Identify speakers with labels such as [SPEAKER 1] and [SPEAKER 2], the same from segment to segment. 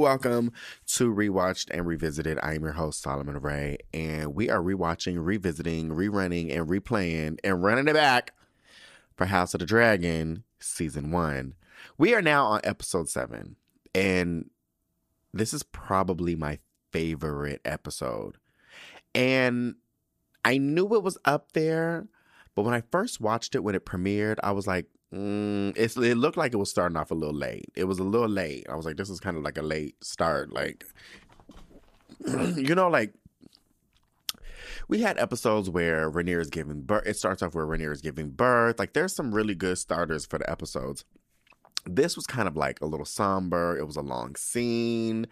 [SPEAKER 1] Welcome to Rewatched and Revisited. I am your host Solomon Ray, and we are rewatching, revisiting, rerunning, and replaying and running it back for House of the Dragon season one. We are now on episode seven, and this is probably my favorite episode. And I knew it was up there, but when I first watched it when it premiered, I was like, mm, it looked like it was starting off a little late. It was a little late. I was like, this is kind of like a late start. Like, you know, like we had episodes where Rhaenyra is giving birth. It starts off where Rhaenyra is giving birth. Like, there's some really good starters for the episodes this was kind of like a little somber. It was a long scene.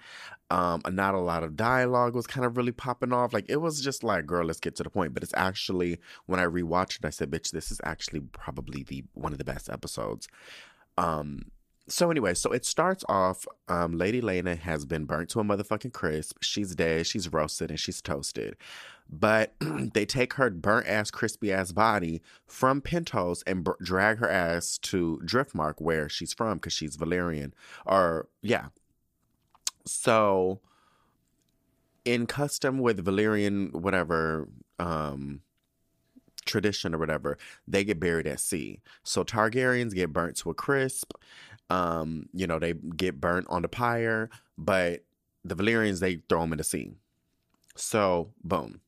[SPEAKER 1] Um, not a lot of dialogue was kind of really popping off. Like it was just like, girl, let's get to the point. But it's actually when I rewatched it, I said, bitch, this is actually probably the one of the best episodes. Um, so anyway, so it starts off. Um, Lady Laena has been burnt to a motherfucking crisp. She's dead. She's roasted and she's toasted. But they take her burnt ass, crispy ass body from Pentos and b- drag her ass to Driftmark, where she's from, because she's Valyrian. Or yeah. So, in custom with Valyrian, whatever. Um, tradition or whatever, they get buried at sea. So Targaryens get burnt to a crisp. Um, you know, they get burnt on the pyre, but the Valyrians they throw them in the sea. So boom.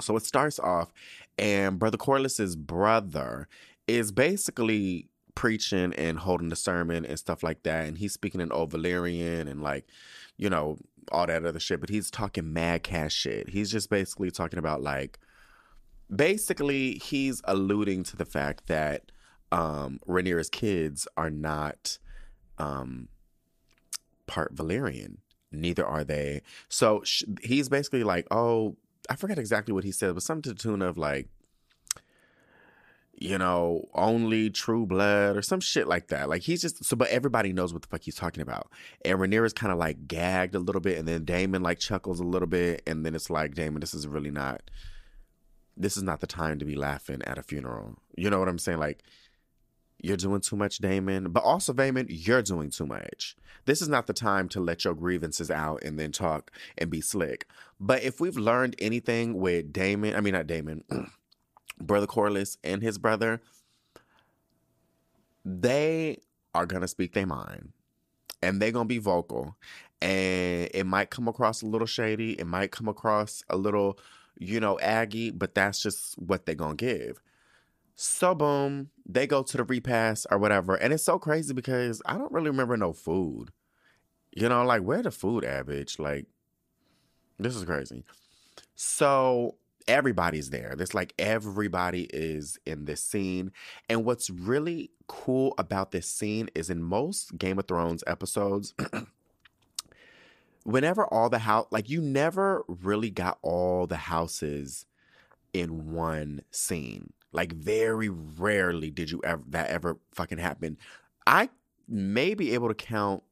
[SPEAKER 1] So it starts off, and Brother Corlys's brother is basically preaching and holding the sermon and stuff like that, and he's speaking in Old Valyrian and like, you know, all that other shit. But he's talking mad cash shit. He's just basically talking about like, basically he's alluding to the fact that um Rhaenyra's kids are not um, part Valyrian. Neither are they. So sh- he's basically like, oh, I forget exactly what he said, but something to the tune of like, you know, only true blood or some shit like that. Like he's just so, but everybody knows what the fuck he's talking about. And Rhaenyra's kind of like gagged a little bit, and then Daemon like chuckles a little bit, and then it's like, Daemon, this is really not. This is not the time to be laughing at a funeral. You know what I'm saying? Like you're doing too much, Daemon. But also, Daemon, you're doing too much. This is not the time to let your grievances out and then talk and be slick. But if we've learned anything with Daemon, I mean, not Daemon, Brother Corlys and his brother, they are going to speak their mind and they're going to be vocal. And it might come across a little shady. It might come across a little, you know, aggy, but that's just what they're going to give. So boom, they go to the repast or whatever. And it's so crazy because I don't really remember no food. You know, like where the food at, bitch? Like, this is crazy. So everybody's there. There's like everybody is in this scene. And what's really cool about this scene is in most Game of Thrones episodes, whenever all the house like you never really got all the houses in one scene. Like very rarely did you ever that ever fucking happen. I may be able to count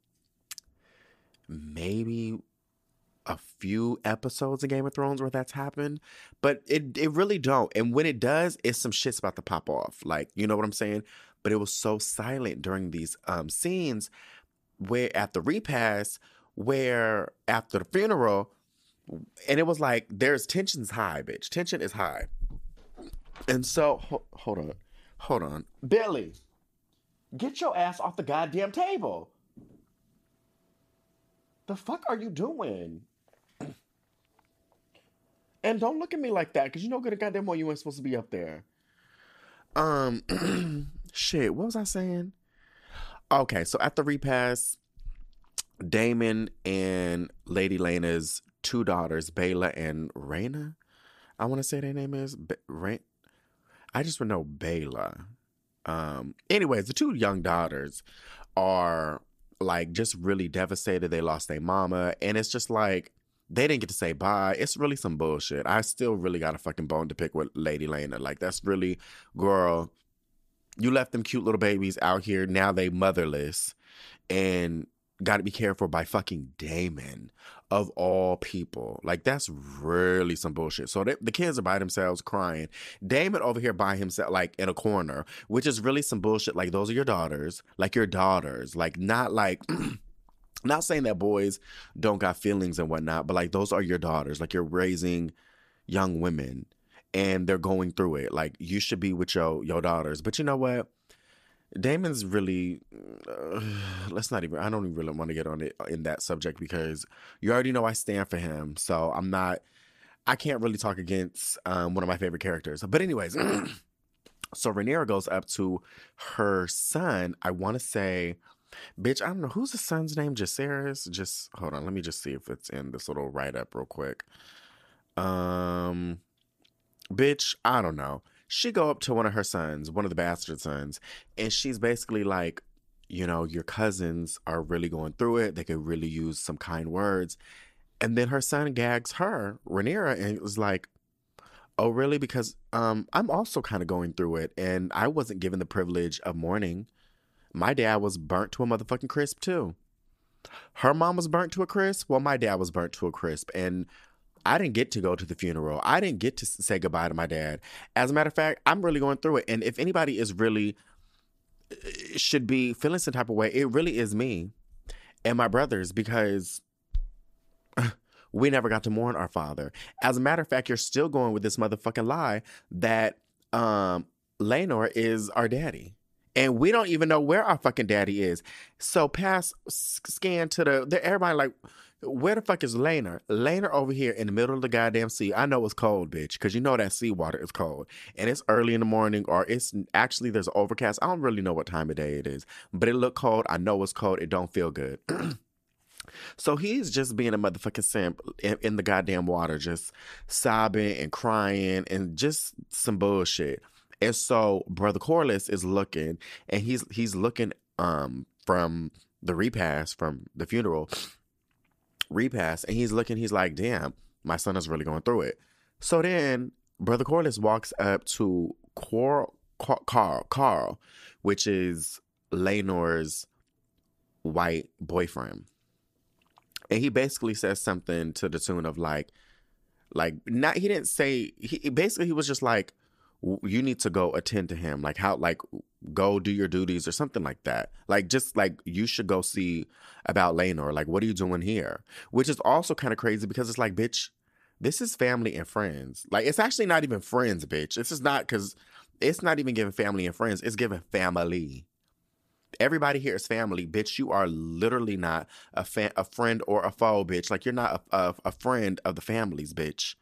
[SPEAKER 1] maybe a few episodes of Game of Thrones where that's happened, but it it really don't. And when it does, it's some shit's about to pop off. Like, you know what I'm saying? But it was so silent during these um scenes where at the repast where after the funeral and it was like there's tension's high, bitch. Tension is high. And so, ho- hold on, hold on, Billy, get your ass off the goddamn table. The fuck are you doing? And don't look at me like that, cause you know good and goddamn well you ain't supposed to be up there. Um, shit, what was I saying? Okay, so at the repass, Daemon and Lady Laena's two daughters, Baela and Rhaena, I want to say their name is Rain. I just want to know Baela. Um, anyways, the two young daughters are like just really devastated. They lost their mama, and it's just like they didn't get to say bye. It's really some bullshit. I still really got a fucking bone to pick with Lady Laena. Like that's really, girl. You left them cute little babies out here. Now they motherless, and got to be cared for by fucking Daemon of all people. Like that's really some bullshit. So they, the kids are by themselves crying. Daemon over here by himself, like in a corner, which is really some bullshit. Like those are your daughters, like your daughters, like not like. not saying that boys don't got feelings and whatnot, but like those are your daughters. Like you're raising young women and they're going through it. Like you should be with your your daughters. But you know what? Daemon's really. Uh, let's not even. I don't even really want to get on it in that subject because you already know I stand for him. So I'm not. I can't really talk against um, one of my favorite characters. But anyways, so Rhaenyra goes up to her son. I want to say, bitch. I don't know who's the son's name. Jacaerys. Just hold on. Let me just see if it's in this little write up real quick. Um, bitch. I don't know she go up to one of her sons, one of the bastard sons, and she's basically like, you know, your cousins are really going through it. They could really use some kind words. And then her son gags her, Rhaenyra, and was like, Oh, really? Because um, I'm also kind of going through it, and I wasn't given the privilege of mourning. My dad was burnt to a motherfucking crisp too. Her mom was burnt to a crisp. Well, my dad was burnt to a crisp, and I didn't get to go to the funeral. I didn't get to say goodbye to my dad. As a matter of fact, I'm really going through it. And if anybody is really uh, should be feeling some type of way, it really is me and my brothers because we never got to mourn our father. As a matter of fact, you're still going with this motherfucking lie that um Laenor is our daddy. And we don't even know where our fucking daddy is. So pass scan to the, the everybody like where the fuck is Laenor? Laenor over here in the middle of the goddamn sea. I know it's cold, bitch, because you know that seawater is cold. And it's early in the morning, or it's actually there's overcast. I don't really know what time of day it is, but it look cold. I know it's cold. It don't feel good. so he's just being a motherfucking simp in, in the goddamn water, just sobbing and crying and just some bullshit. And so Brother Corlys is looking, and he's he's looking um from the repast from the funeral repast and he's looking, he's like, damn, my son is really going through it. So then Brother Corlys walks up to Qarl, Qarl, Qarl, which is Laenor's white boyfriend. And he basically says something to the tune of like, like not he didn't say he basically he was just like you need to go attend to him like how like go do your duties or something like that. Like just like you should go see about Laenor like what are you doing here? Which is also kind of crazy because it's like bitch this is family and friends. Like it's actually not even friends bitch. This is not because it's not even giving family and friends it's giving family. Everybody here is family. Bitch you are literally not a fan a friend or a foe bitch. Like you're not a, a, a friend of the families bitch.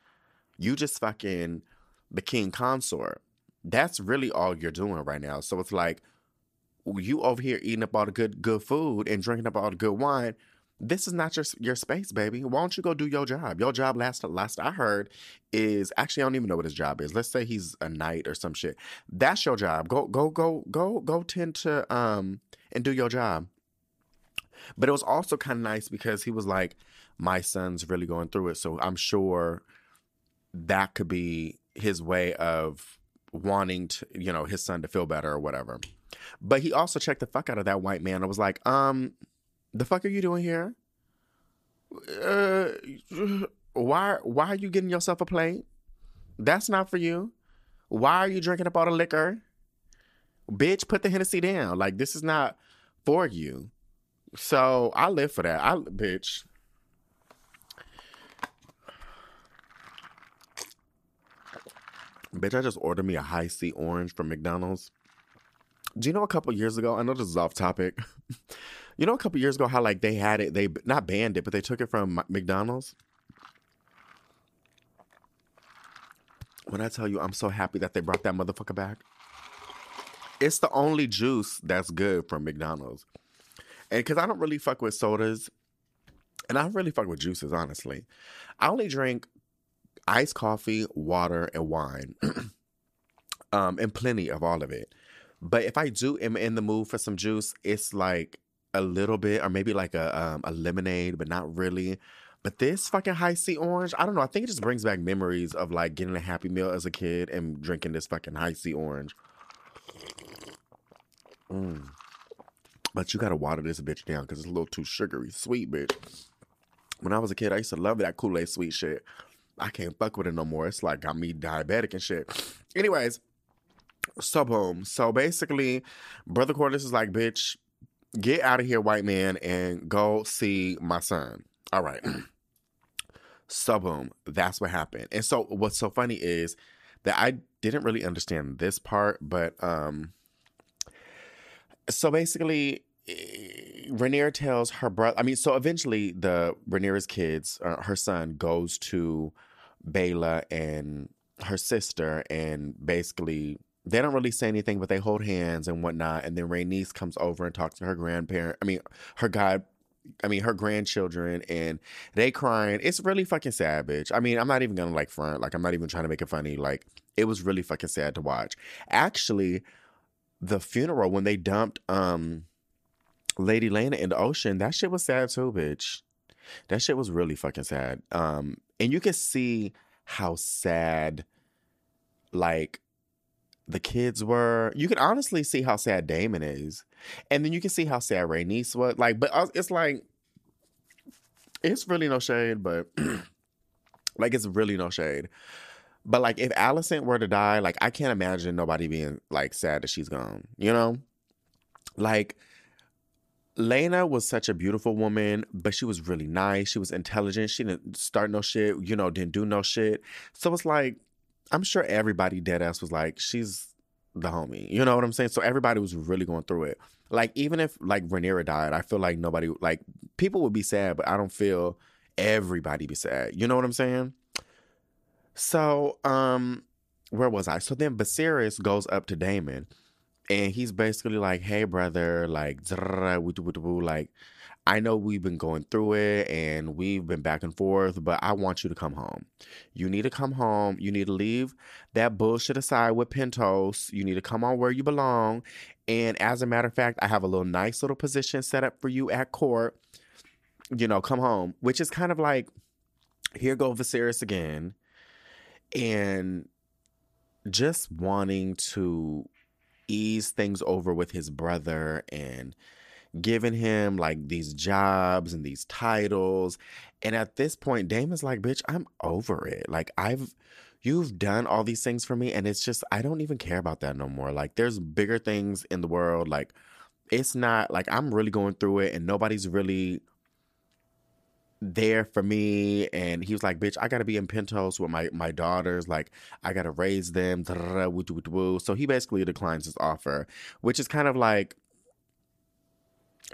[SPEAKER 1] You just fucking the king consort. That's really all you're doing right now. So it's like you over here eating up all the good good food and drinking up all the good wine. This is not your your space, baby. Why don't you go do your job? Your job last last I heard is actually I don't even know what his job is. Let's say he's a knight or some shit. That's your job. Go go go go go tend to um and do your job. But it was also kind of nice because he was like, my son's really going through it, so I'm sure that could be his way of wanting to, you know, his son to feel better or whatever. But he also checked the fuck out of that white man. I was like, um, the fuck are you doing here? Uh, why why are you getting yourself a plate? That's not for you. Why are you drinking up all the liquor? Bitch, put the Hennessy down. Like this is not for you. So I live for that. I bitch. Bitch, I just ordered me a Hi-C orange from McDonald's. Do you know a couple years ago? I know this is off topic. you know, a couple years ago, how like they had it, they not banned it, but they took it from McDonald's. When I tell you, I'm so happy that they brought that motherfucker back. It's the only juice that's good from McDonald's. And because I don't really fuck with sodas, and I really fuck with juices, honestly. I only drink iced coffee, water, and wine, um, and plenty of all of it. But if I do am in the mood for some juice, it's like a little bit, or maybe like a um, a lemonade, but not really. But this fucking Hi-C orange, I don't know. I think it just brings back memories of like getting a Happy Meal as a kid and drinking this fucking Hi-C orange. Mm. But you gotta water this bitch down because it's a little too sugary sweet, bitch. When I was a kid, I used to love that Kool Aid sweet shit. I can't fuck with it no more. It's like got me diabetic and shit. Anyways, so boom. So basically, Brother Corlys is like, bitch, get out of here, white man, and go see my son. All right. so boom. That's what happened. And so what's so funny is that I didn't really understand this part, but um so basically Rhaenyra tells her brother. I mean, so eventually the Rhaenyra's kids, uh, her son, goes to Baela and her sister, and basically they don't really say anything, but they hold hands and whatnot. And then Rhaenys comes over and talks to her grandparent. I mean, her god. I mean, her grandchildren, and they crying. It's really fucking sad, bitch. I mean, I'm not even gonna like front. Like, I'm not even trying to make it funny. Like, it was really fucking sad to watch. Actually, the funeral when they dumped um Lady Laena in the ocean, that shit was sad too, bitch. That shit was really fucking sad. Um, and you can see how sad, like, the kids were. You can honestly see how sad Daemon is, and then you can see how sad Rhaenys was. Like, but uh, it's like, it's really no shade, but like, it's really no shade. But like, if Alicent were to die, like, I can't imagine nobody being like sad that she's gone. You know, like Laena was such a beautiful woman, but she was really nice. She was intelligent. She didn't start no shit, you know, didn't do no shit. So it's like, I'm sure everybody dead ass was like, she's the homie. You know what I'm saying? So everybody was really going through it. Like, even if like Rhaenyra died, I feel like nobody, like, people would be sad, but I don't feel everybody be sad. You know what I'm saying? So, um, where was I? So then Viserys goes up to Daemon and he's basically like, "Hey, brother, like, like, I know we've been going through it and we've been back and forth, but I want you to come home. You need to come home. You need to leave that bullshit aside with Pentos. You need to come on where you belong. And as a matter of fact, I have a little nice little position set up for you at court. You know, come home, which is kind of like, here go Viserys again, and just wanting to ease things over with his brother and giving him like these jobs and these titles. And at this point, Daemon's like, bitch, I'm over it. Like, I've, you've done all these things for me. And it's just, I don't even care about that no more. Like, there's bigger things in the world. Like, it's not like I'm really going through it and nobody's really there for me and he was like bitch i gotta be in pentos with my my daughters like i gotta raise them so he basically declines his offer which is kind of like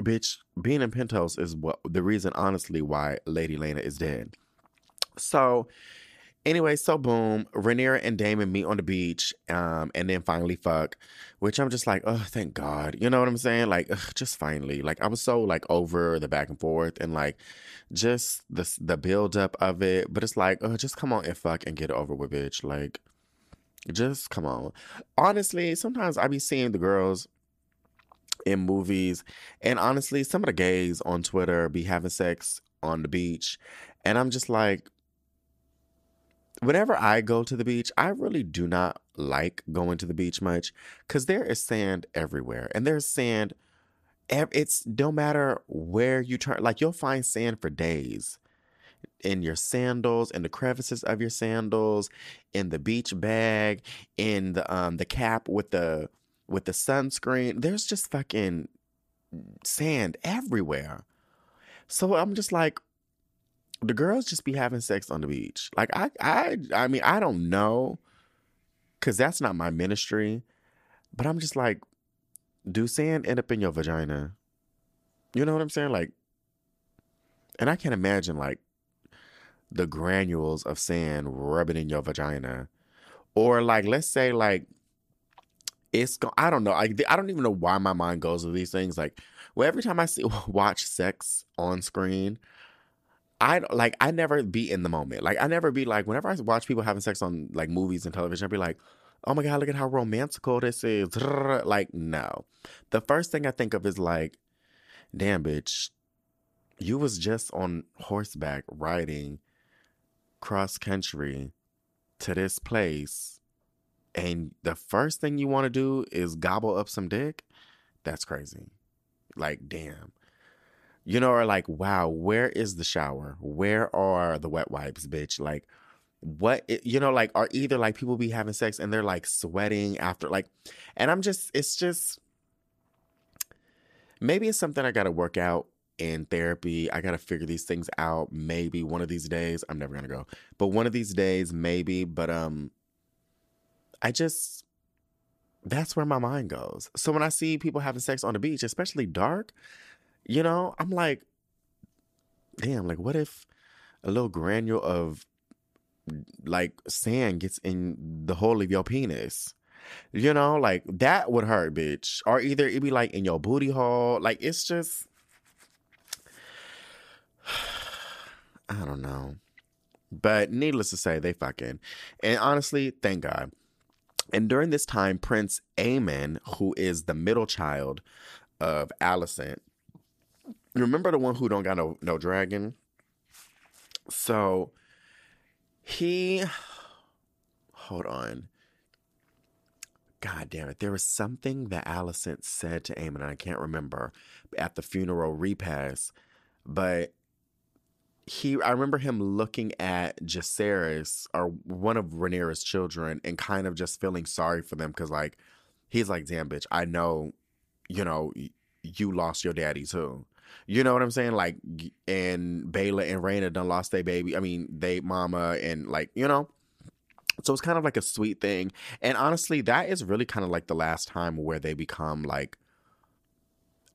[SPEAKER 1] bitch being in pentos is what the reason honestly why lady laena is dead. So Anyway, so boom, Rhaenyra and Daemon meet on the beach, um, and then finally fuck, which I'm just like, oh, thank God. You know what I'm saying? Like, ugh, just finally. Like, I was so like over the back and forth and like just the the build up of it. But it's like, oh, just come on and fuck and get over with, bitch. Like, just come on. Honestly, sometimes I be seeing the girls in movies, and honestly, some of the gays on Twitter be having sex on the beach, and I'm just like whenever I go to the beach, I really do not like going to the beach much because there is sand everywhere, and there's sand. It's no matter where you turn, like you'll find sand for days in your sandals, in the crevices of your sandals, in the beach bag, in the um the cap with the with the sunscreen. There's just fucking sand everywhere. So I'm just like, the girls just be having sex on the beach. Like I I I mean, I don't know cuz that's not my ministry, but I'm just like do sand end up in your vagina? You know what I'm saying? Like and I can't imagine like the granules of sand rubbing in your vagina. Or like let's say like it's go- I don't know. I I don't even know why my mind goes to these things like well every time I see watch sex on screen, I like I never be in the moment. Like I never be like whenever I watch people having sex on like movies and television, I'd be like, oh my god, look at how romantical this is. Like no, the first thing I think of is like, damn bitch, you was just on horseback riding cross country to this place, and the first thing you want to do is gobble up some dick. That's crazy. like, damn. You know, are like, wow, where is the shower? Where are the wet wipes, bitch? Like, what you know like are either like people be having sex and they're like sweating after like and i'm just it's just maybe it's something i gotta work out in therapy i gotta figure these things out maybe one of these days i'm never gonna go but one of these days maybe but um i just that's where my mind goes so when i see people having sex on the beach especially dark you know i'm like damn like what if a little granule of like sand gets in the hole of your penis. You know, like that would hurt, bitch. Or either it'd be like in your booty hole. Like it's just I don't know. But needless to say, they fucking. And honestly, thank God. And during this time, Prince Aemond, who is the middle child of Alicent, remember the one who don't got no no dragon? So he, hold on. God damn it. There was something that Alicent said to and I can't remember, at the funeral repast, but he I remember him looking at Jacaerys or one of Rhaenyra's children and kind of just feeling sorry for them because like he's like, damn bitch, I know, you know, you lost your daddy too. You know what I'm saying? Like, and Baela and Rhaena done lost their baby. I mean, they mama and like, you know. So it's kind of like a sweet thing. And honestly, that is really kind of like the last time where they become like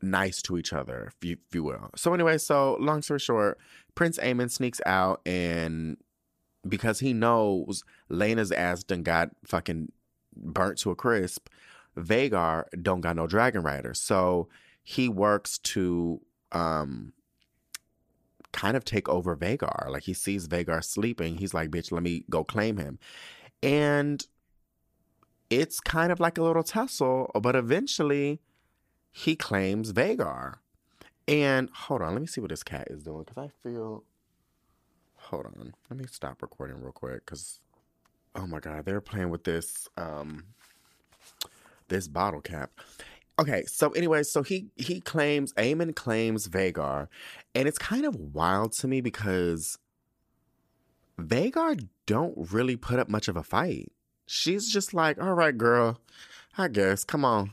[SPEAKER 1] nice to each other, if you, if you will. So anyway, so long story short, Prince Aemond sneaks out and because he knows Laena's ass done got fucking burnt to a crisp, Vhagar don't got no dragon rider. So he works to um kind of take over Vhagar. Like he sees Vhagar sleeping, he's like, "Bitch, let me go claim him." And it's kind of like a little tussle, but eventually he claims Vhagar. And hold on, let me see what this cat is doing because I feel. Hold on, let me stop recording real quick because, oh my god, they're playing with this um this bottle cap. Okay, so anyway, so he he claims Aemond claims Vhagar and it's kind of wild to me because Vhagar don't really put up much of a fight. She's just like, "All right, girl, I guess, come on,"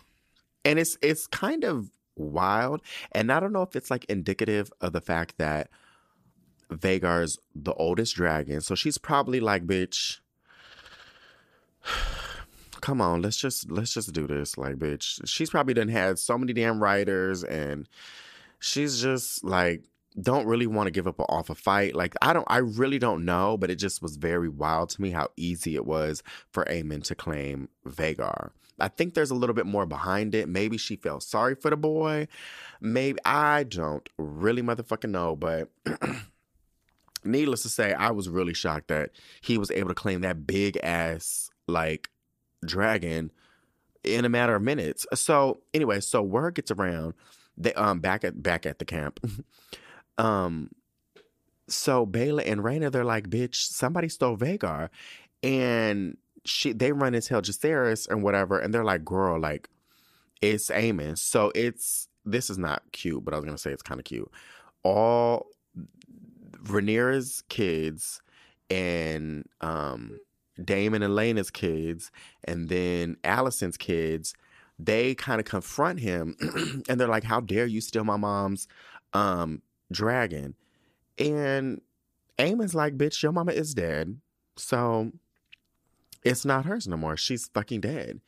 [SPEAKER 1] and it's it's kind of wild, and I don't know if it's like indicative of the fact that Vhagar's the oldest dragon, so she's probably like, "Bitch." Come on, let's just let's just do this. Like, bitch, she's probably done had so many damn riders, and she's just like don't really want to give up off a fight. Like, I don't, I really don't know, but it just was very wild to me how easy it was for Aemond to claim Vhagar. I think there's a little bit more behind it. Maybe she felt sorry for the boy. Maybe I don't really motherfucking know, but. needless to say, I was really shocked that he was able to claim that big ass like dragon in a matter of minutes. So anyway, so word gets around. They um back at back at the camp. um so Baela and Rhaena, they're like, bitch, somebody stole Vhagar. And she they run and tell Jacaerys and whatever, and they're like, girl, like, it's Aemond. So it's this is not cute, but I was gonna say it's kind of cute. All Rhaenyra's kids and um Daemon and Laena's kids, and then Alicent's kids, they kind of confront him and they're like, How dare you steal my mom's um, dragon? And Aemond's like, Bitch, your mama is dead. So it's not hers no more. She's fucking dead.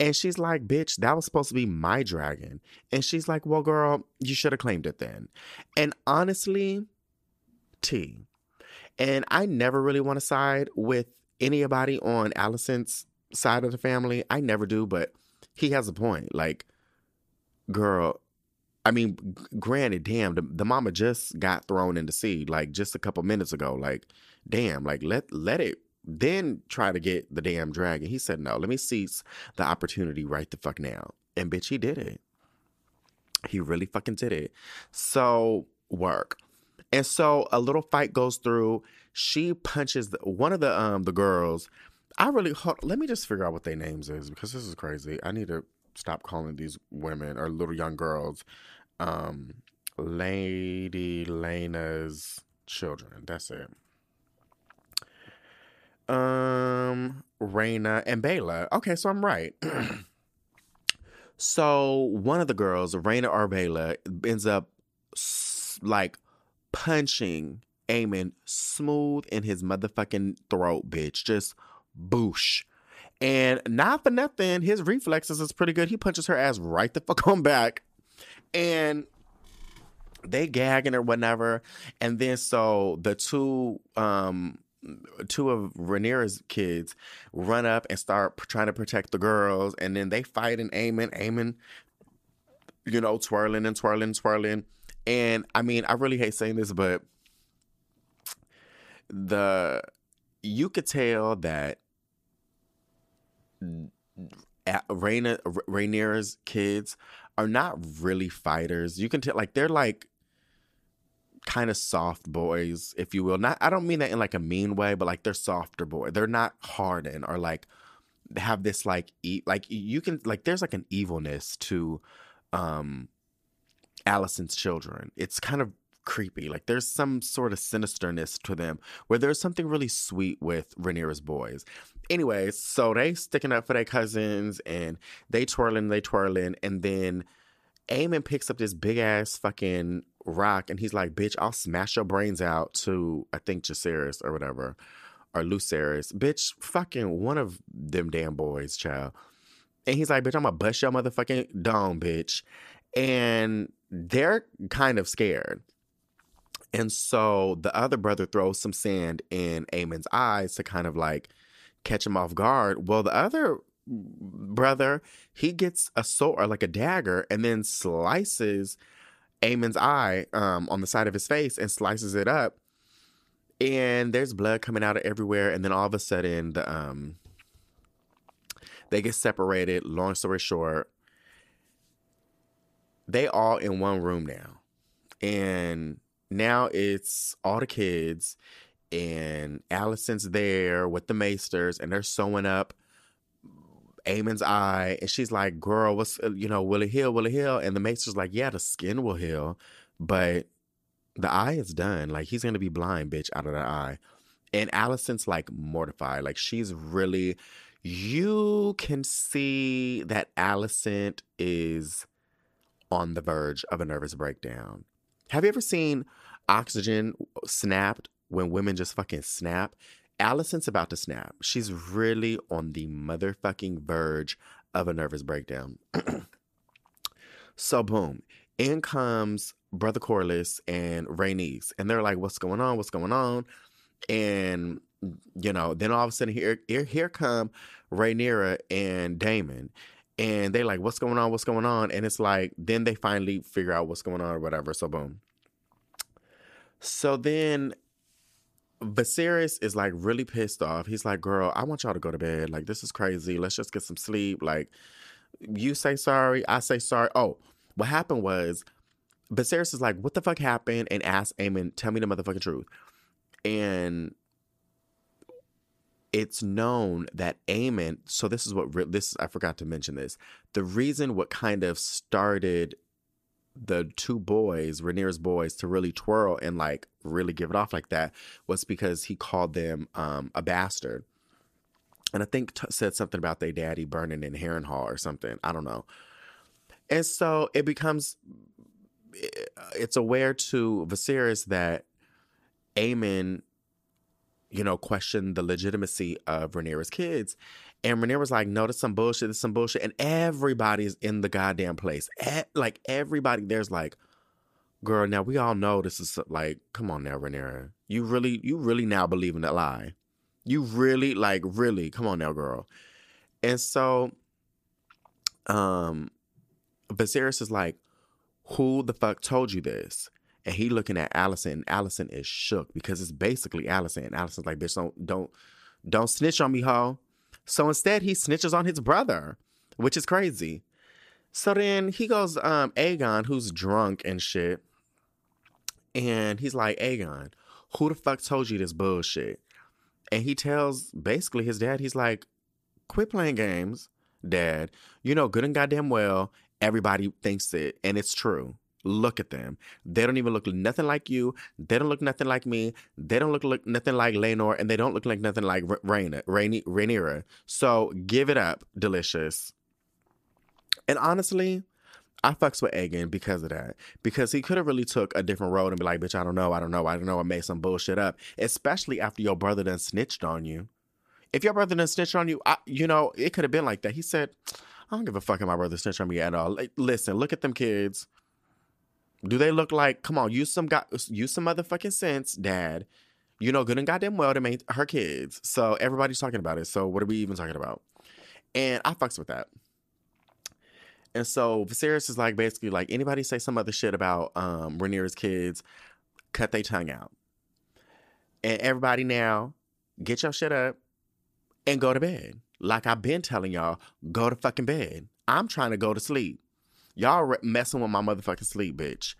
[SPEAKER 1] And she's like, Bitch, that was supposed to be my dragon. And she's like, Well, girl, you should have claimed it then. And honestly, T. And I never really want to side with anybody on Alicent's side of the family. I never do, but he has a point. Like, girl, I mean, granted, damn, the, the mama just got thrown in the sea like just a couple minutes ago. Like, damn, like let let it then try to get the damn dragon. He said, no, let me seize the opportunity right the fuck now. And bitch, he did it. He really fucking did it. So work. And so a little fight goes through. She punches the, one of the um the girls. I really hold, let me just figure out what their names is because this is crazy. I need to stop calling these women or little young girls um Lady Laena's children. That's it. Um, Rhaena and Baela. Okay, so I'm right. so one of the girls, Rhaena or Baela, ends up like punching Aemond smooth in his motherfucking throat, bitch. Just boosh. And not for nothing, his reflexes is pretty good. He punches her ass right the fuck on back. And they gagging or whatever. And then so the two um two of Rhaenyra's kids run up and start trying to protect the girls, and then they fight and Aemond, Aemond, you know, twirling and twirling, and twirling. And I mean, I really hate saying this, but the you could tell that A- Rhaena, R- Rhaenyra's kids are not really fighters. You can tell, like they're like kind of soft boys, if you will. Not, I don't mean that in like a mean way, but like they're softer boy. They're not hardened or like have this like e- like you can like there's like an evilness to um Alicent's children. It's kind of creepy. Like there's some sort of sinisterness to them where there's something really sweet with Rhaenyra's boys. Anyways, so they sticking up for their cousins and they twirling, they twirling, and then Aemond picks up this big ass fucking rock and he's like, bitch, I'll smash your brains out to I think Jacaerys or whatever. Or Lucerys. Bitch, fucking one of them damn boys, child. And he's like, bitch, I'm gonna bust your motherfucking dome, bitch. And they're kind of scared. And so the other brother throws some sand in Aemond's eyes to kind of like catch him off guard. Well, the other brother, he gets a sword or like a dagger and then slices Aemond's eye um, on the side of his face and slices it up. And there's blood coming out of everywhere. And then all of a sudden, the um, they get separated. Long story short, they all in one room now. And now it's all the kids and Alicent's there with the maesters and they're sewing up Aemond's eye and she's like, girl, what's, uh, you know, will it heal? Will it heal? And the maester's like, yeah, the skin will heal, but the eye is done. Like he's going to be blind, bitch, out of the eye. And Alicent's like mortified. Like she's really, you can see that Alicent is on the verge of a nervous breakdown. Have you ever seen Oxygen snapped when women just fucking snap? Alicent's about to snap. She's really on the motherfucking verge of a nervous breakdown. so boom, in comes Brother Corlys and Rhaenys, and they're like, "What's going on? What's going on?" And you know, then all of a sudden here here, here come Rhaenyra and Daemon, and they like, "What's going on? What's going on?" And it's like, then they finally figure out what's going on or whatever. So boom. So then Viserys is like really pissed off. He's like, "Girl, I want y'all to go to bed. Like this is crazy. Let's just get some sleep. Like you say sorry, I say sorry. Oh, what happened was Viserys is like, "What the fuck happened?" and asked Aemond, "Tell me the motherfucking truth." And it's known that Aemond. So this is what this I forgot to mention this. The reason what kind of started the two boys, Rhaenyra's boys, to really twirl and like really give it off like that was because he called them um, a bastard. And I think t- said something about their daddy burning in Harrenhal or something. I don't know. And so it becomes, it's aware to Viserys that Aemond, you know, questioned the legitimacy of Rhaenyra's kids. And Rhaenyra was like, no, that's some bullshit. That's some bullshit. And everybody's in the goddamn place. E- like, everybody there's like, girl, now we all know this is like, come on now, Rhaenyra. You really, you really now believe in that lie. You really, like, really, come on now, girl. And so, um, Viserys is like, who the fuck told you this? And he looking at Alicent, and Alicent is shook because it's basically Alicent. And Alicent's like, bitch, don't, don't, don't snitch on me, ho. So instead, he snitches on his brother, which is crazy. So then he goes, um, Aegon, who's drunk and shit. And he's like, Aegon, who the fuck told you this bullshit? And he tells basically his dad, he's like, quit playing games, dad. You know, good and goddamn well, everybody thinks it, and it's true. Look at them. They don't even look nothing like you. They don't look nothing like me. They don't look, nothing like Laenor, and they don't look like nothing like Raina, Rainy, Rhaenyra. So give it up, delicious. And honestly, I fucks with Aegon because of that. Because he could have really took a different road and be like, bitch, I don't know, I don't know, I don't know, I made some bullshit up. Especially after your brother done snitched on you. If your brother done snitched on you, I, you know, it could have been like that. He said, I don't give a fuck if my brother snitched on me at all. Like, listen, look at them kids. Do they look like? Come on, use some got use some motherfucking sense, Dad. You know good and goddamn well to make her kids. So everybody's talking about it. So what are we even talking about? And I fucks with that. And so Viserys is like basically like anybody say some other shit about um Rhaenyra's kids, cut their tongue out. And everybody now, get your shit up and go to bed. Like I've been telling y'all, go to fucking bed. I'm trying to go to sleep. Y'all messing with my motherfucking sleep, bitch.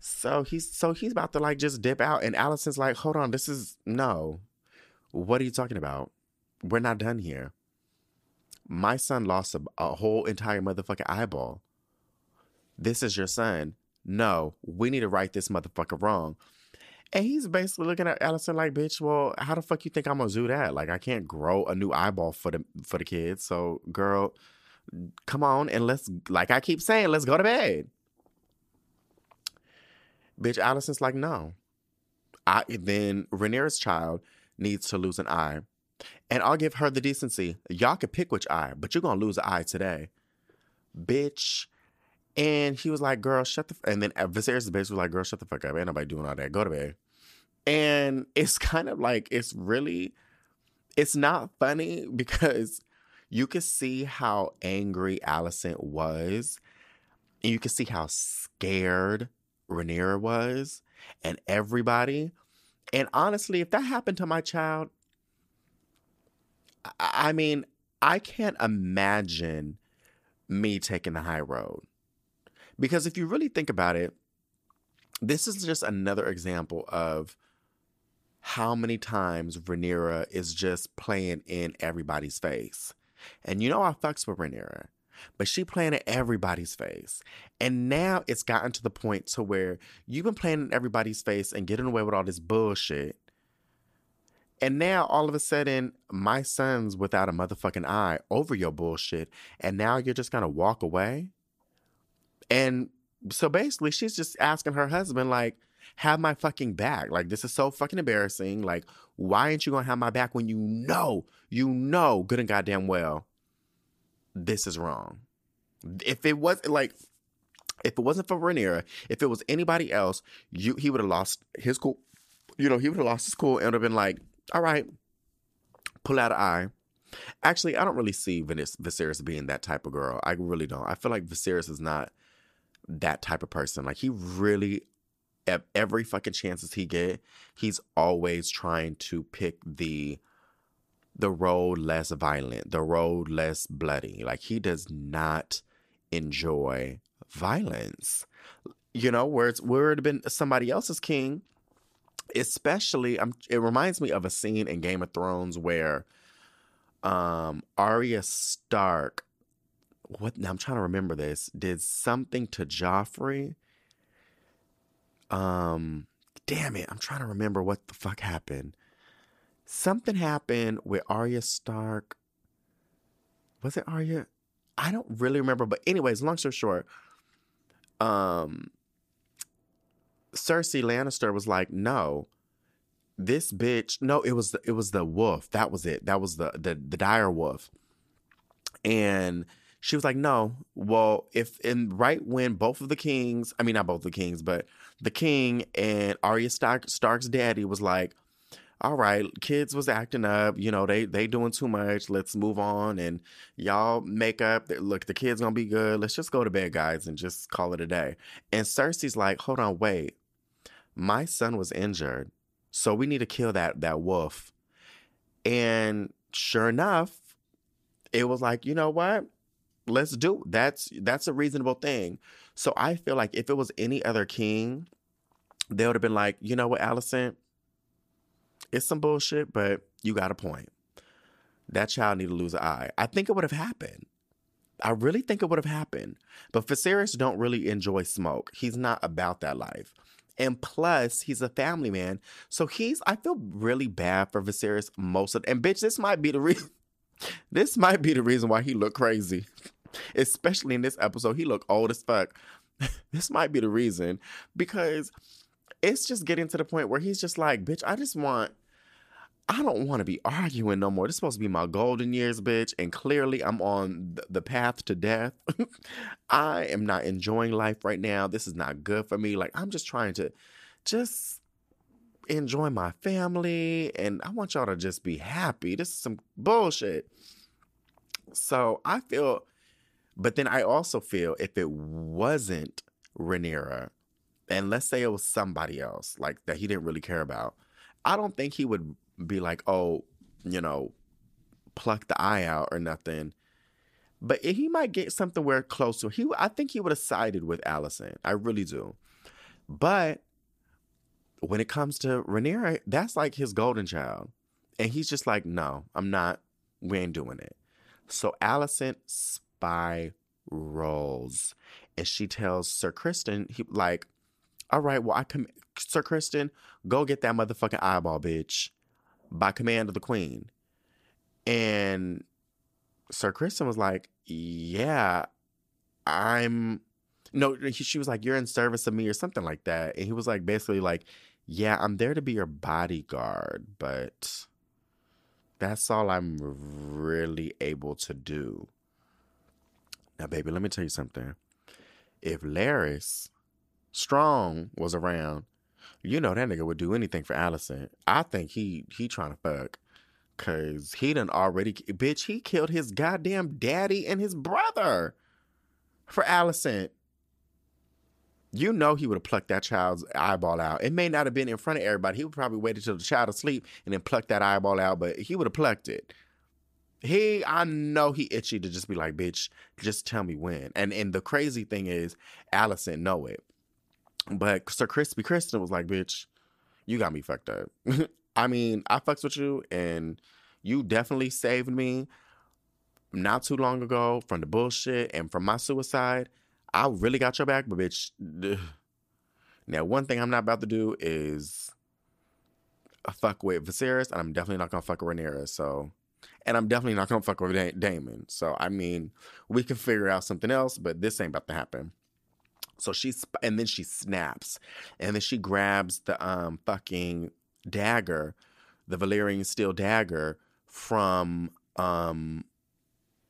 [SPEAKER 1] So he's so he's about to like just dip out, and Alicent's like, "Hold on, this is no. What are you talking about? We're not done here. My son lost a, a whole entire motherfucking eyeball. This is your son. No, we need to right this motherfucker wrong." And he's basically looking at Alicent like, bitch, well, how the fuck you think I'm gonna do that? Like, I can't grow a new eyeball for the for the kids. So, girl, come on and let's, like I keep saying, let's go to bed. Bitch, Alicent's like, no. I then Rhaenyra's child needs to lose an eye. And I'll give her the decency. Y'all can pick which eye, but you're gonna lose an eye today. Bitch. And he was like, girl, shut the f-. and then uh, Viserys basically was like, girl, shut the fuck up. Ain't nobody doing all that. Go to bed. And it's kind of like it's really it's not funny because you could see how angry Alicent was. You could see how scared Rhaenyra was and everybody. And honestly, if that happened to my child, I mean, I can't imagine me taking the high road. Because if you really think about it, this is just another example of how many times Rhaenyra is just playing in everybody's face. And you know I fucks with Rhaenyra, but she playing in everybody's face. And now it's gotten to the point to where you've been playing in everybody's face and getting away with all this bullshit. And now all of a sudden, my son's without a motherfucking eye over your bullshit. And now you're just gonna walk away? And so basically, she's just asking her husband, like, have my fucking back. Like, this is so fucking embarrassing. Like, why ain't you gonna have my back when you know, you know, good and goddamn well, this is wrong? If it was like, if it wasn't for Rhaenyra, if it was anybody else, you he would have lost his cool. You know, he would have lost his cool and would have been like, all right, pull out an eye. Actually, I don't really see Viserys being that type of girl. I really don't. I feel like Viserys is not that type of person. Like he really at every fucking chances he get, he's always trying to pick the the road less violent, the road less bloody. Like he does not enjoy violence. You know, where it's where it been somebody else's king, especially I'm it reminds me of a scene in Game of Thrones where um Arya Stark what now I'm trying to remember this, did something to Joffrey um, damn it, I'm trying to remember what the fuck happened. Something happened with Arya Stark. Was it Arya? I don't really remember, but anyways, long story short, um, Cersei Lannister was like, "No, this bitch. No, it was the, it was the wolf. That was it. That was the the the dire wolf." And she was like, "No. Well, if in right when both of the kings, I mean not both the kings, but the king and Arya Stark, Stark's daddy was like, all right, kids was acting up, you know, they they doing too much. Let's move on and y'all make up. Look, the kids gonna be good. Let's just go to bed, guys, and just call it a day. And Cersei's like, hold on, wait. My son was injured, so we need to kill that that wolf. And sure enough, it was like, you know what? Let's do that's that's a reasonable thing. So I feel like if it was any other king, they would have been like, you know what, Alicent, it's some bullshit, but you got a point. That child need to lose an eye. I think it would have happened. I really think it would have happened. But Viserys don't really enjoy smoke. He's not about that life. And plus, he's a family man. So he's I feel really bad for Viserys most of and bitch, this might be the reason this might be the reason why he looked crazy. Especially in this episode. He looked old as fuck. this might be the reason. Because it's just getting to the point where he's just like, bitch, I just want I don't want to be arguing no more. This is supposed to be my golden years, bitch. And clearly, I'm on the path to death. I am not enjoying life right now. This is not good for me. Like, I'm just trying to just enjoy my family. And I want y'all to just be happy. This is some bullshit. So I feel, but then I also feel if it wasn't Rhaenyra, and let's say it was somebody else, like that he didn't really care about, I don't think he would be like, oh, you know, pluck the eye out or nothing. But he might get something where closer. He, I think he would have sided with Alicent. I really do. But when it comes to Rhaenyra, that's like his golden child, and he's just like, no, I'm not. We ain't doing it. So Alicent spirals, and she tells Sir Criston, he like, all right, well, I come, Sir Criston, go get that motherfucking eyeball, bitch by command of the queen. And Sir Criston was like, Yeah, I'm. No, she was like, You're in service of me or something like that. And he was like, basically, like, Yeah, I'm there to be your bodyguard, but that's all I'm really able to do. Now, baby, let me tell you something. If Larys Strong was around, you know that nigga would do anything for Alicent. I think he he trying to fuck. Cause he done already bitch, he killed his goddamn daddy and his brother for Alicent. You know he would have plucked that child's eyeball out. It may not have been in front of everybody. He would probably wait until the child asleep and then plucked that eyeball out, but he would have plucked it. He, I know he itchy to just be like, bitch, just tell me when. And and the crazy thing is, Alicent know it. But Sir Crispy Criston was like, bitch, you got me fucked up. I mean, I fucks with you and you definitely saved me not too long ago from the bullshit and from my suicide. I really got your back, but bitch. Ugh. Now, one thing I'm not about to do is a fuck with Viserys, and I'm definitely not gonna fuck with Rhaenyra. So, and I'm definitely not gonna fuck with da- Daemon. So, I mean, we can figure out something else, but this ain't about to happen. So she's and then she snaps, and then she grabs the um fucking dagger, the Valyrian steel dagger from um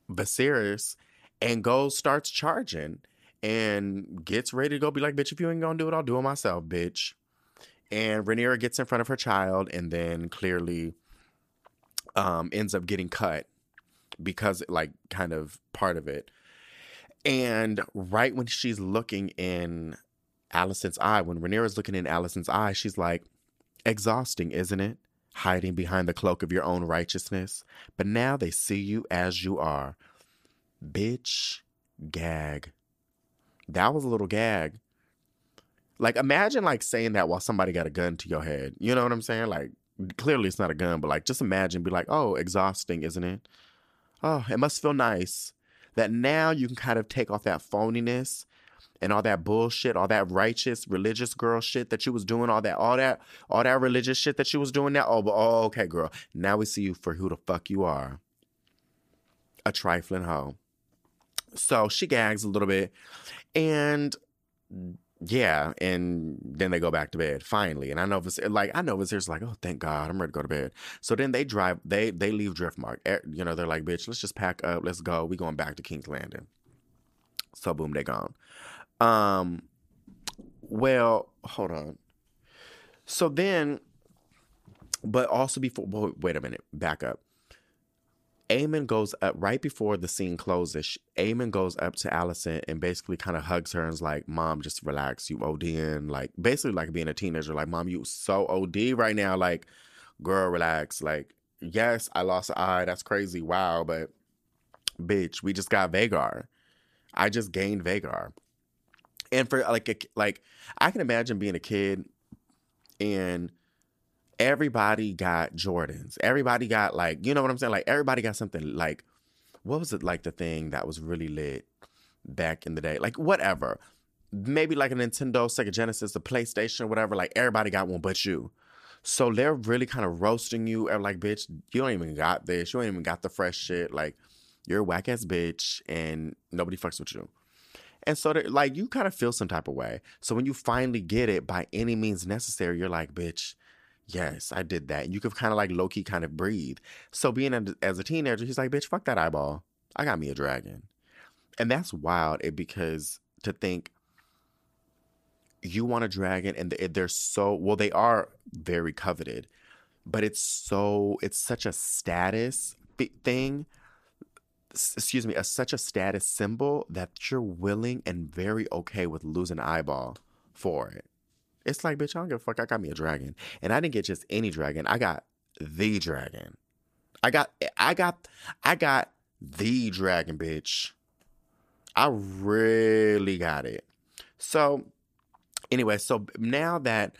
[SPEAKER 1] Viserys, and goes starts charging and gets ready to go. Be like, bitch, if you ain't gonna do it, I'll do it myself, bitch. And Rhaenyra gets in front of her child, and then clearly um ends up getting cut because like kind of part of it and right when she's looking in Alicent's eye, when Rhaenyra's looking in Alicent's eye, she's like, exhausting, isn't it? Hiding behind the cloak of your own righteousness. But now they see you as you are. Bitch, gag. That was a little gag. Like, imagine like saying that while somebody got a gun to your head. You know what I'm saying? Like, clearly it's not a gun, but like, just imagine, be like, oh, exhausting, isn't it? Oh, it must feel nice that now you can kind of take off that phoniness and all that bullshit, all that righteous religious girl shit that you was doing, all that, all that, all that religious shit that you was doing now. Oh, but oh, okay, girl. Now we see you for who the fuck you are. A trifling hoe. So she gags a little bit. And yeah, and then they go back to bed finally. And I know it's like I know it's like, oh, thank God, I'm ready to go to bed. So then they drive, they they leave Driftmark. You know, they're like, bitch, let's just pack up, let's go. We going back to King's Landing. So boom, they gone. Um, well, hold on. So then, but also before, wait a minute, back up. Aemond goes up right before the scene closes. Aemond goes up to Alicent and basically kind of hugs her and is like, "Mom, just relax. You ODing." Like basically like being a teenager. Like, "Mom, you so OD right now. Like, girl, relax. Like, yes, I lost an eye. That's crazy. Wow, but bitch, we just got Vhagar. I just gained Vhagar. And for like a, like I can imagine being a kid and everybody got Jordans. Everybody got like, you know what I'm saying? Like everybody got something like what was it like the thing that was really lit back in the day? Like whatever. Maybe like a Nintendo, Sega Genesis, a PlayStation, whatever. Like everybody got one but you. So they're really kind of roasting you. And like, bitch, you don't even got this. You don't even got the fresh shit. Like, you're a whack ass bitch and nobody fucks with you. And so, like, you kind of feel some type of way. So when you finally get it by any means necessary, you're like, bitch, yes, I did that. And you could kind of like low key kind of breathe. So being a, as a teenager, he's like, bitch, fuck that eyeball. I got me a dragon. And that's wild eh, because to think you want a dragon and eh, they're so, well, they are very coveted, but it's so, it's such a status thing excuse me, a, such a status symbol that you're willing and very okay with losing eyeball for it. It's like, bitch, I don't give a fuck. I got me a dragon. And I didn't get just any dragon. I got the dragon. I got I got I got the dragon, bitch. I really got it. So anyway, so now that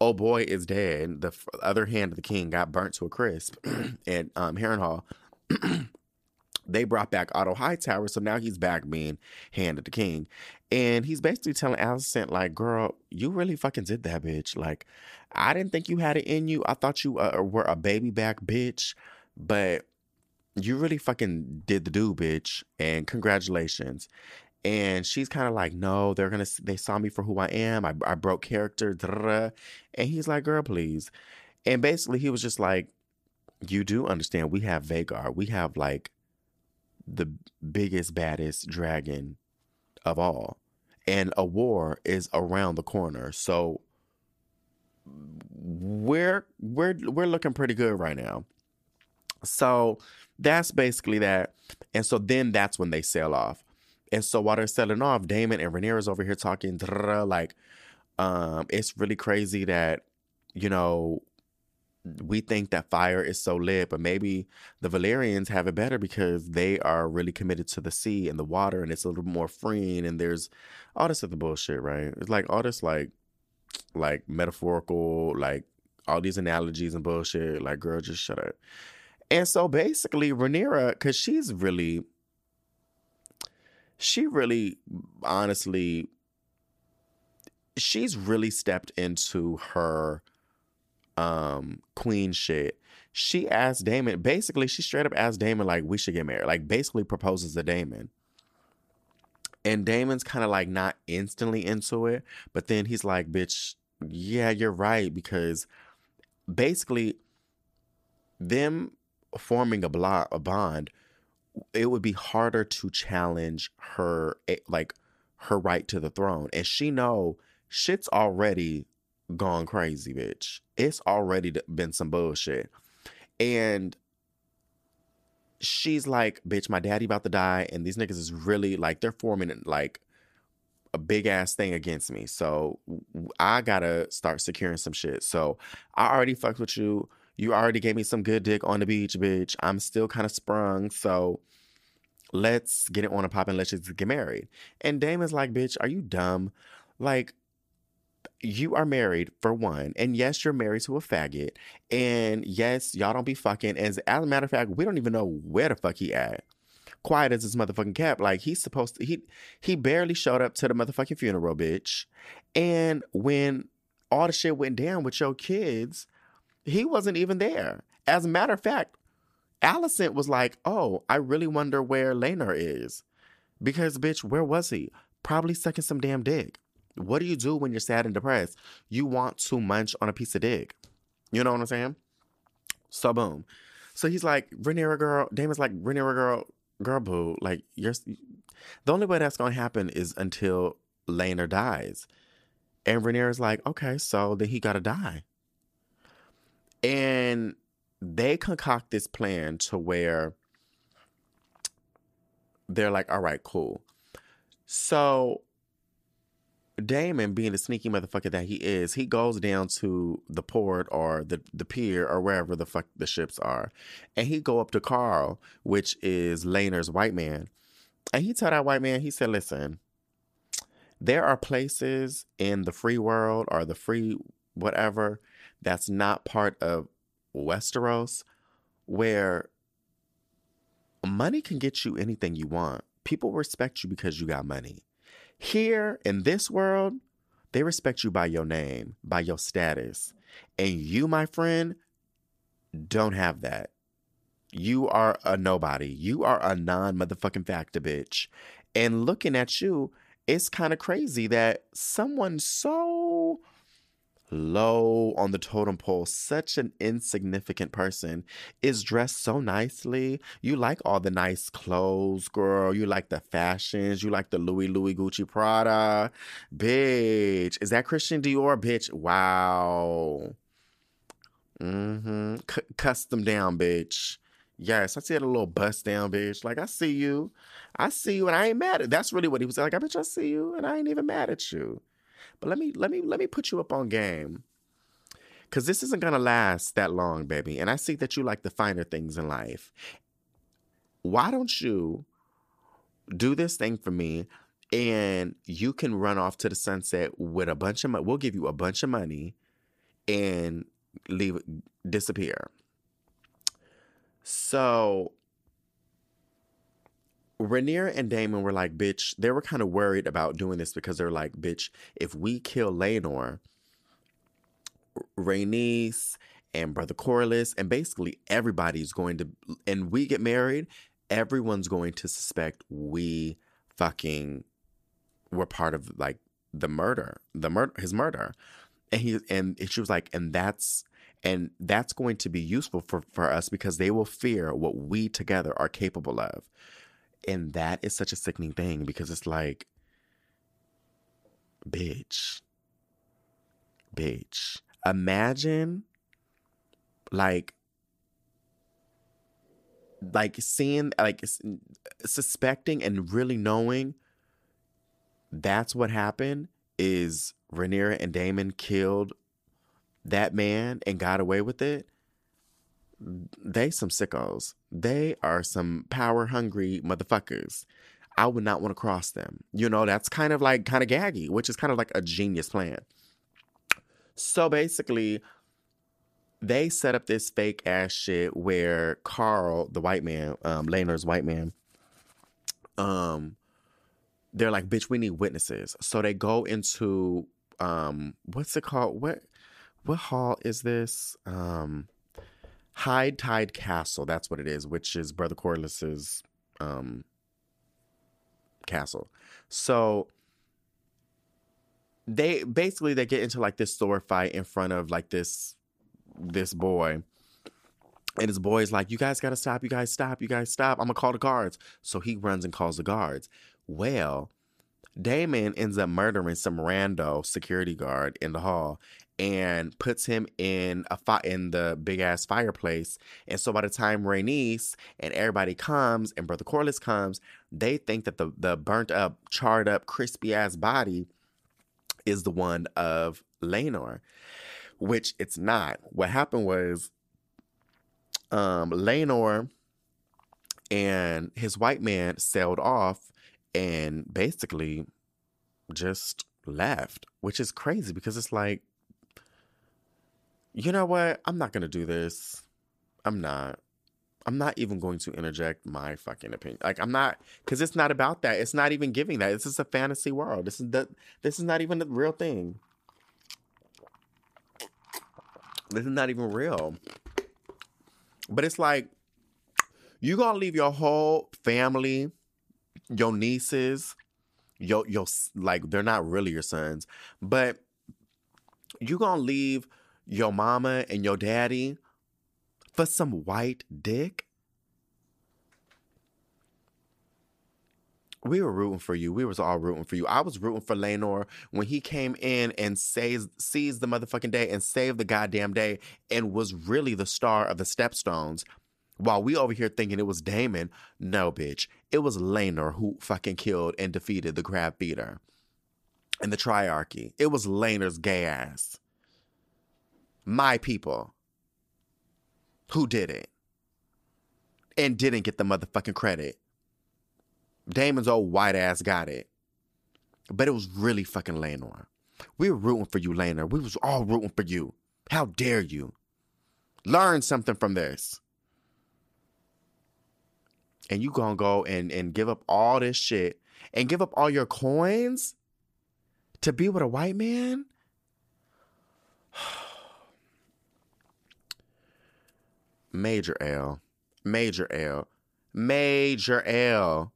[SPEAKER 1] oh boy is dead, the other hand of the king got burnt to a crisp at um Harrenhal. they brought back Otto Hightower, so now he's back being hand of the king. And he's basically telling Alicent, like, girl, you really fucking did that, bitch. Like, I didn't think you had it in you. I thought you uh, were a baby back bitch, but you really fucking did the do, bitch. And congratulations. And she's kind of like, no, they're gonna, they saw me for who I am. I, I broke character. And he's like, girl, please. And basically, he was just like, you do understand we have Vhagar. We have like the biggest, baddest dragon of all. And a war is around the corner. So we're we're we're looking pretty good right now. So that's basically that. And so then that's when they sail off. And so while they're selling off, Daemon and Rhaenyra's over here talking like um it's really crazy that you know we think that fire is so lit, but maybe the Valyrians have it better because they are really committed to the sea and the water, and it's a little more freeing. And there's all this other bullshit, right? It's like all this like, like metaphorical, like all these analogies and bullshit. Like, girl, just shut up. And so basically, Rhaenyra, because she's really, she really, honestly, she's really stepped into her um queen shit she asked Daemon basically she straight up asked Daemon like we should get married like basically proposes to Daemon and Daemon's kind of like not instantly into it but then he's like bitch yeah you're right because basically them forming a, blo- a bond it would be harder to challenge her eh, like her right to the throne and she know shit's already gone crazy, bitch. It's already been some bullshit. And she's like, bitch, my daddy about to die. And these niggas is really like, they're forming like a big ass thing against me. So I gotta start securing some shit. So I already fucked with you. You already gave me some good dick on the beach, bitch. I'm still kind of sprung. So let's get it on a pop and let's just get married. And Daemon's like, bitch, are you dumb? Like, you are married for one, and yes, you're married to a faggot, and yes, y'all don't be fucking. As, as a matter of fact, we don't even know where the fuck he at. Quiet as his motherfucking cap. Like he's supposed to. He he barely showed up to the motherfucking funeral, bitch. And when all the shit went down with your kids, he wasn't even there. As a matter of fact, Alicent was like, "Oh, I really wonder where Laenor is, because bitch, where was he? Probably sucking some damn dick." What do you do when you're sad and depressed? You want to munch on a piece of dick. You know what I'm saying? So boom. So he's like, Rhaenyra girl, Daemon's like, Rhaenyra girl, girl boo, like you're the only way that's gonna happen is until Laenor dies. And Rhaenyra's like, okay, so then he gotta die. And they concoct this plan to where they're like, all right, cool. So Daemon, being the sneaky motherfucker that he is, he goes down to the port or the, the pier or wherever the fuck the ships are. And he go up to Qarl, which is Laenor's white man. And he tell that white man, he said, listen, there are places in the free world or the free whatever that's not part of Westeros where money can get you anything you want. People respect you because you got money. Here in this world, they respect you by your name, by your status. And you, my friend, don't have that. You are a nobody. You are a non motherfucking factor, bitch. And looking at you, it's kind of crazy that someone so low on the totem pole, such an insignificant person, is dressed so nicely. You like all the nice clothes, girl. You like the fashions. You like the Louis Louis Gucci Prada. Bitch. Is that Christian Dior? Bitch. Wow. Mm-hmm. C- custom down, bitch. Yes, I see it a little bust down, bitch. Like I see you. I see you and I ain't mad at that's really what he was like. I bet you I see you and I ain't even mad at you. But let me let me let me put you up on game. Cause this isn't gonna last that long, baby. And I see that you like the finer things in life. Why don't you do this thing for me and you can run off to the sunset with a bunch of money. We'll give you a bunch of money and leave disappear. So Rhaenyra and Daemon were like, bitch, they were kind of worried about doing this because they're like, bitch, if we kill Laenor, Rhaenys and Brother Corlys, and basically everybody's going to, and we get married, everyone's going to suspect we fucking were part of like the murder, the murder, his murder. And he, and she was like, and that's, and that's going to be useful for, for us because they will fear what we together are capable of. And that is such a sickening thing because it's like, bitch, bitch. Imagine like like seeing like suspecting and really knowing that's what happened is Rhaenyra and Daemon killed that man and got away with it they some sickos. They are some power hungry motherfuckers. I would not want to cross them. You know, that's kind of like kind of gaggy, which is kind of like a genius plan. So basically, they set up this fake ass shit where Qarl, the white man, um, Laenor's white man, um, they're like, bitch, we need witnesses. So they go into um, what's it called? What what hall is this? Um, High Tide Castle, that's what it is, which is Brother Corlys's um, castle. So they basically they get into like this sword fight in front of like this this boy. And his boy's like, You guys gotta stop, you guys stop, you guys stop. I'm gonna call the guards. So he runs and calls the guards. Well, Daemon ends up murdering some rando security guard in the hall and puts him in a fi- in the big ass fireplace. And so by the time Rhaenys and everybody comes and Brother Corlys comes, they think that the the burnt up, charred up, crispy ass body is the one of Laenor, which it's not. What happened was um Laenor and his white man sailed off and basically just left, which is crazy because it's like you know what? I'm not going to do this. I'm not. I'm not even going to interject my fucking opinion. Like I'm not because it's not about that. It's not even giving that. This is a fantasy world. This is the this is not even the real thing. This is not even real. But it's like you gonna leave your whole family, your nieces, your your like they're not really your sons, but you gonna leave your mama and your daddy for some white dick? We were rooting for you. We was all rooting for you. I was rooting for Laenor when he came in and says seized the motherfucking day and saved the goddamn day and was really the star of the Stepstones. While we over here thinking it was Daemon, no, bitch. It was Laenor who fucking killed and defeated the crab feeder and the triarchy. It was Laenor's gay ass my people who did it and didn't get the motherfucking credit. Daemon's old white ass got it. But it was really fucking Laenor. We were rooting for you, Laenor. We was all rooting for you. How dare you? Learn something from this. And you gonna go and and give up all this shit and give up all your coins to be with a white man? Major L. Major L. Major L.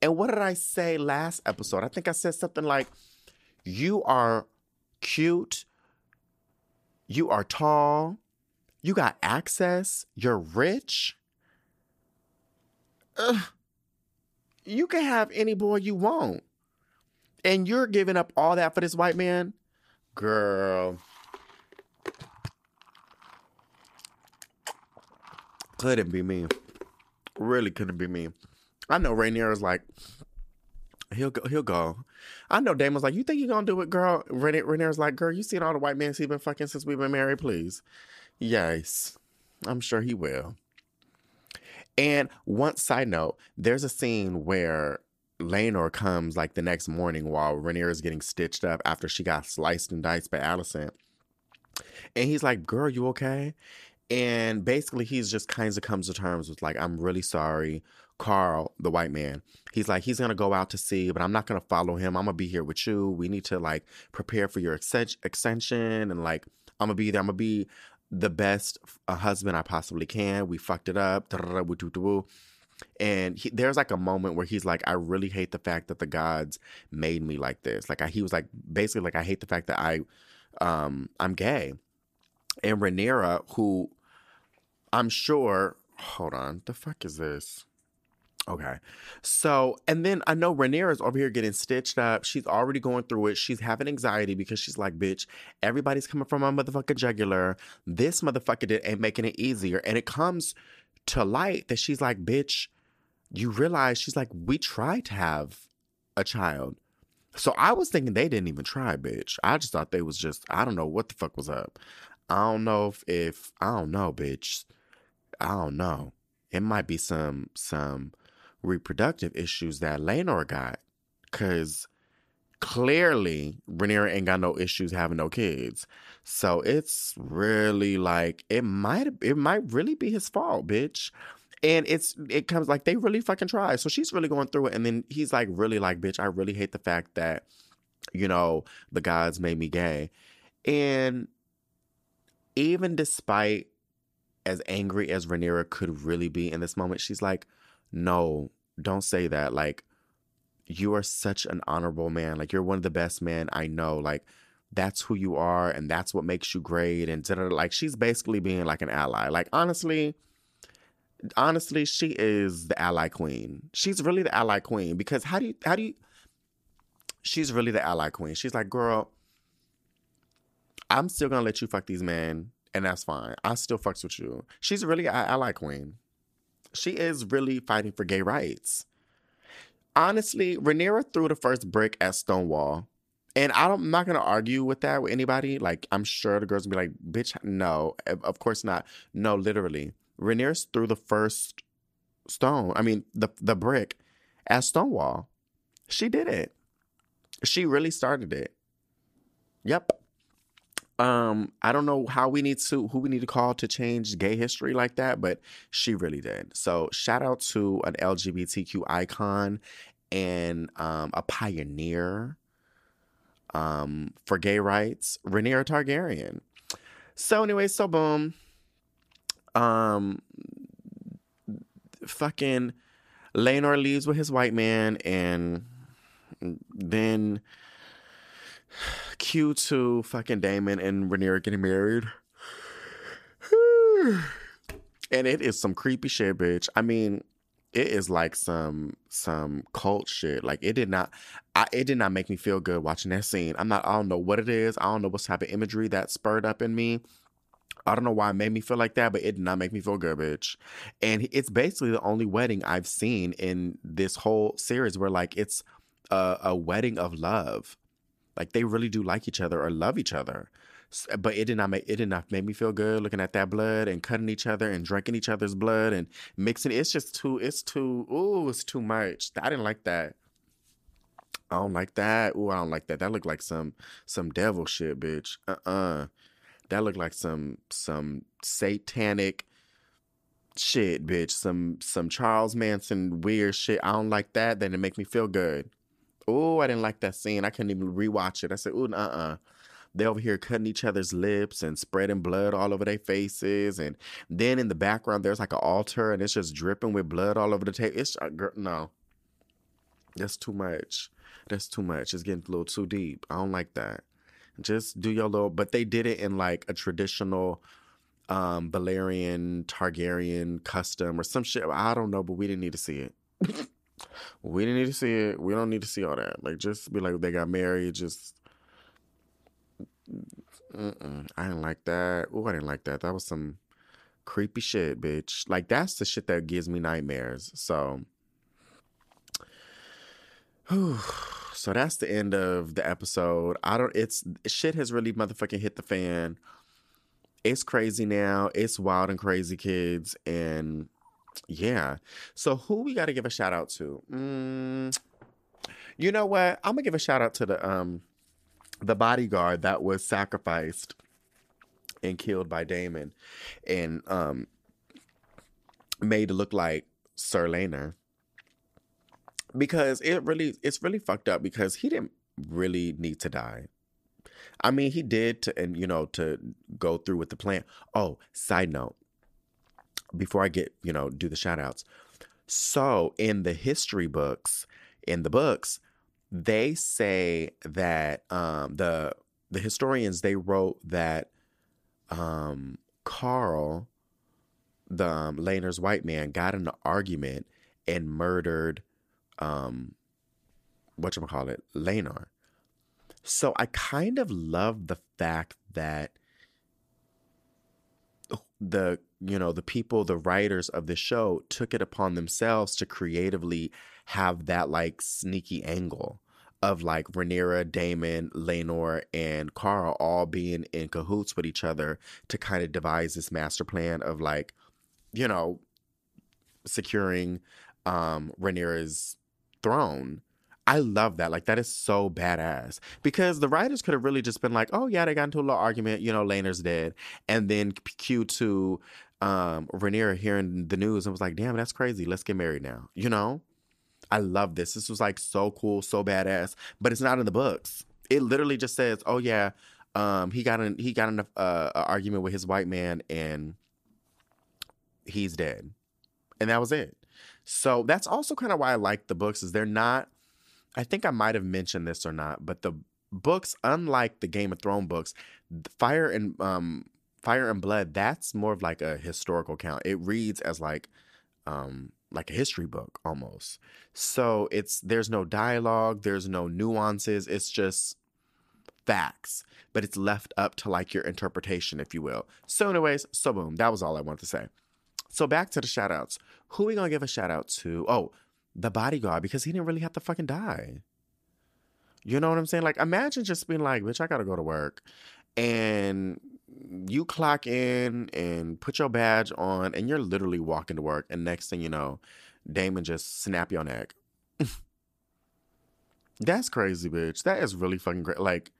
[SPEAKER 1] And what did I say last episode? I think I said something like, You are cute, you are tall, you got access, you're rich. Ugh. You can have any boy you want. And you're giving up all that for this white man? Girl. Couldn't be me. Really couldn't be me. I know Rhaenyra is like, he'll go. He'll go. I know Daemon's like, you think you're gonna do it, girl? Rhaenyra, Rhaenyra's like, girl, you seen all the white men he's been fucking since we've been married, please. Yes, I'm sure he will. And one side note, there's a scene where Laenor comes like the next morning while Rhaenyra is getting stitched up after she got sliced and diced by Alicent. And he's like, Girl, you okay? And basically, he's just kind of comes to terms with, like, I'm really sorry. Qarl, the white man, he's like, he's to go out to sea, but I'm not to follow him. I'm to be here with you. We need to, like, prepare for your extension. And, like, I'm to be there. I'm to be the best a husband I possibly can. We fucked it up. And he, there's like a moment where he's like, I really hate the fact that the gods made me like this. Like I, he was like, basically like, I hate the fact that I, um, I'm gay. And Rhaenyra, who I'm sure, hold on, the fuck is this? Okay. So, and then I know Rhaenyra is over here getting stitched up. She's already going through it. She's having anxiety because she's like, bitch, everybody's coming from my motherfucking jugular. This motherfucker did ain't making it easier. And it comes to light that she's like, bitch, you realize she's like, we tried to have a child. So I was thinking they didn't even try, bitch. I just thought they was just, I don't know what the fuck was up. I don't know if, if I don't know, bitch. I don't know. It might be some some reproductive issues that Laenor got. Cause clearly Rhaenyra ain't got no issues having no kids. So it's really like it might it might really be his fault, bitch. And it's it comes like they really fucking try. So she's really going through it. And then he's like really like, bitch, I really hate the fact that, you know, the gods made me gay. And even despite as angry as Rhaenyra could really be in this moment, she's like, no, don't say that. Like, you are such an honorable man. Like, you're one of the best men I know. Like, that's who you are, and that's what makes you great. And like, she's basically being like an ally. Like, honestly, honestly, she is the ally queen. She's really the ally queen because how do you, how do you, she's really the ally queen. She's like, girl, I'm still gonna let you fuck these men, and that's fine. I still fucks with you. She's really an ally queen she is really fighting for gay rights. Honestly, Rhaenyra threw the first brick at Stonewall. And I am not going to argue with that with anybody. Like, I'm sure the girls will be like, bitch, no, of course not. No, literally. Rhaenyra threw the first stone, I mean, the, the brick at Stonewall. She did it. She really started it. Yep. Um, I don't know how we need to who we need to call to change gay history like that, but she really did. So shout out to an LGBTQ icon and um, a pioneer um, for gay rights, Rhaenyra Targaryen. So anyway, so boom. Um, fucking Laenor leaves with his white man, and then Q to fucking Daemon and Rhaenyra getting married. and it is some creepy shit, bitch. I mean, it is like some some cult shit. Like it did not I, it did not make me feel good watching that scene. I'm not I don't know what it is. I don't know what type of imagery that spurred up in me. I don't know why it made me feel like that, but it did not make me feel good, bitch. And it's basically the only wedding I've seen in this whole series where like it's a, a wedding of love. Like they really do like each other or love each other. But it did not make it did not make me feel good looking at that blood and cutting each other and drinking each other's blood and mixing. It's just too. It's too. Ooh, it's too much. I didn't like that. I don't like that. Ooh, I don't like that. That looked like some some devil shit, bitch. Uh uh That looked like some some satanic shit, bitch, some some Charles Manson weird shit. I don't like that. Then it make me feel good. Oh, I didn't like that scene. I couldn't even rewatch it. I said, "Ooh, uh, uh." They over here cutting each other's lips and spreading blood all over their faces, and then in the background there's like an altar and it's just dripping with blood all over the table. It's uh, girl, no, that's too much. That's too much. It's getting a little too deep. I don't like that. Just do your little. But they did it in like a traditional um Valyrian Targaryen custom or some shit. I don't know, but we didn't need to see it. we didn't need to see it. We don't need to see all that. Like, just be like they got married. Just, Mm-mm. I didn't like that. Oh, I didn't like that. That was some creepy shit, bitch. Like that's the shit that gives me nightmares. So, so that's the end of the episode. I don't. It's shit has really motherfucking hit the fan. It's crazy now. It's wild and crazy, kids, and yeah. So who we got to give a shout out to? Mm, you know what? I'm gonna give a shout out to the um the bodyguard that was sacrificed and killed by Daemon and um made to look like Sir Laenor. Because it really it's really fucked up because he didn't really need to die. I mean, he did to and you know to go through with the plan. Oh, side note, before I get, you know, do the shout outs. So in the history books, in the books, they say that um, the the historians they wrote that um, Qarl, the um, Laenor's white man, got in an argument and murdered um, what you call it, Laenor. So I kind of love the fact that the you know the people the writers of the show took it upon themselves to creatively have that like sneaky angle of like Rhaenyra, Daemon, Laenor, and Qarl all being in cahoots with each other to kind of devise this master plan of like, you know, securing um Rhaenyra's throne. I love that. Like that is so badass. Because the writers could have really just been like, oh yeah, they got into a little argument, you know, Laenor's dead. And then cue to um Rhaenyra hearing the news and was like, damn, that's crazy. Let's get married now. You know? I love this. This was like so cool, so badass, but it's not in the books. It literally just says, "Oh yeah, um, he got an he got an uh, argument with his white man and he's dead," and that was it. So that's also kind of why I like the books. Is they're not. I think I might have mentioned this or not, but the books, unlike the Game of Thrones books, Fire and um, Fire and Blood, that's more of like a historical account. It reads as like um like a history book almost. So it's there's no dialogue, there's no nuances, it's just facts, but it's left up to like your interpretation, if you will. So, anyways, so boom, that was all I wanted to say. So back to the shout outs. Who we gonna give a shout out to? Oh, the bodyguard, because he didn't really have to fucking die. You know what I'm saying? Like, imagine just being like, bitch, I gotta go to work. And you clock in and put your badge on, and you're literally walking to work. And next thing you know, Daemon just snap your neck. That's crazy, bitch. That is really fucking great. Like,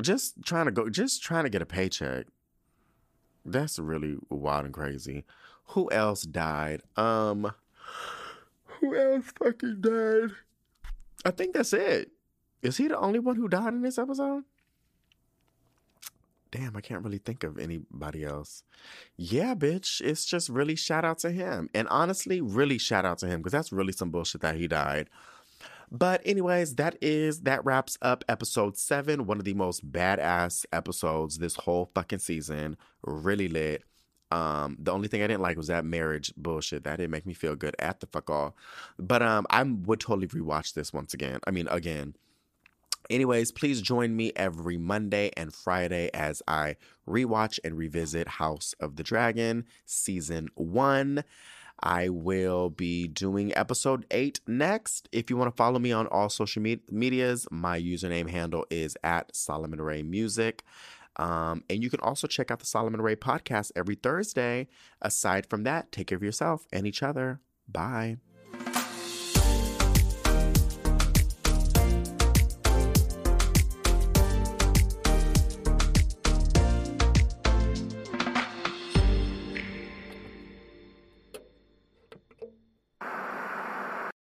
[SPEAKER 1] just trying to go, just trying to get a paycheck. That's really wild and crazy. Who else died? Um, who else fucking died? I think that's it. Is he the only one who died in this episode? Damn, I can't really think of anybody else. Yeah, bitch. It's just really shout out to him. And honestly, really shout out to him because that's really some bullshit that he died. But, anyways, that is that wraps up episode seven, one of the most badass episodes this whole fucking season. Really lit. Um, the only thing I didn't like was that marriage bullshit. That didn't make me feel good at the fuck all. But um, I would totally rewatch this once again. I mean, again. Anyways, please join me every Monday and Friday as I rewatch and revisit House of the Dragon season one. I will be doing episode eight next. If you want to follow me on all social me- medias, my username handle is at Solomon Ray Music. Um, and you can also check out the Solomon Ray podcast every Thursday. Aside from that, take care of yourself and each other. Bye.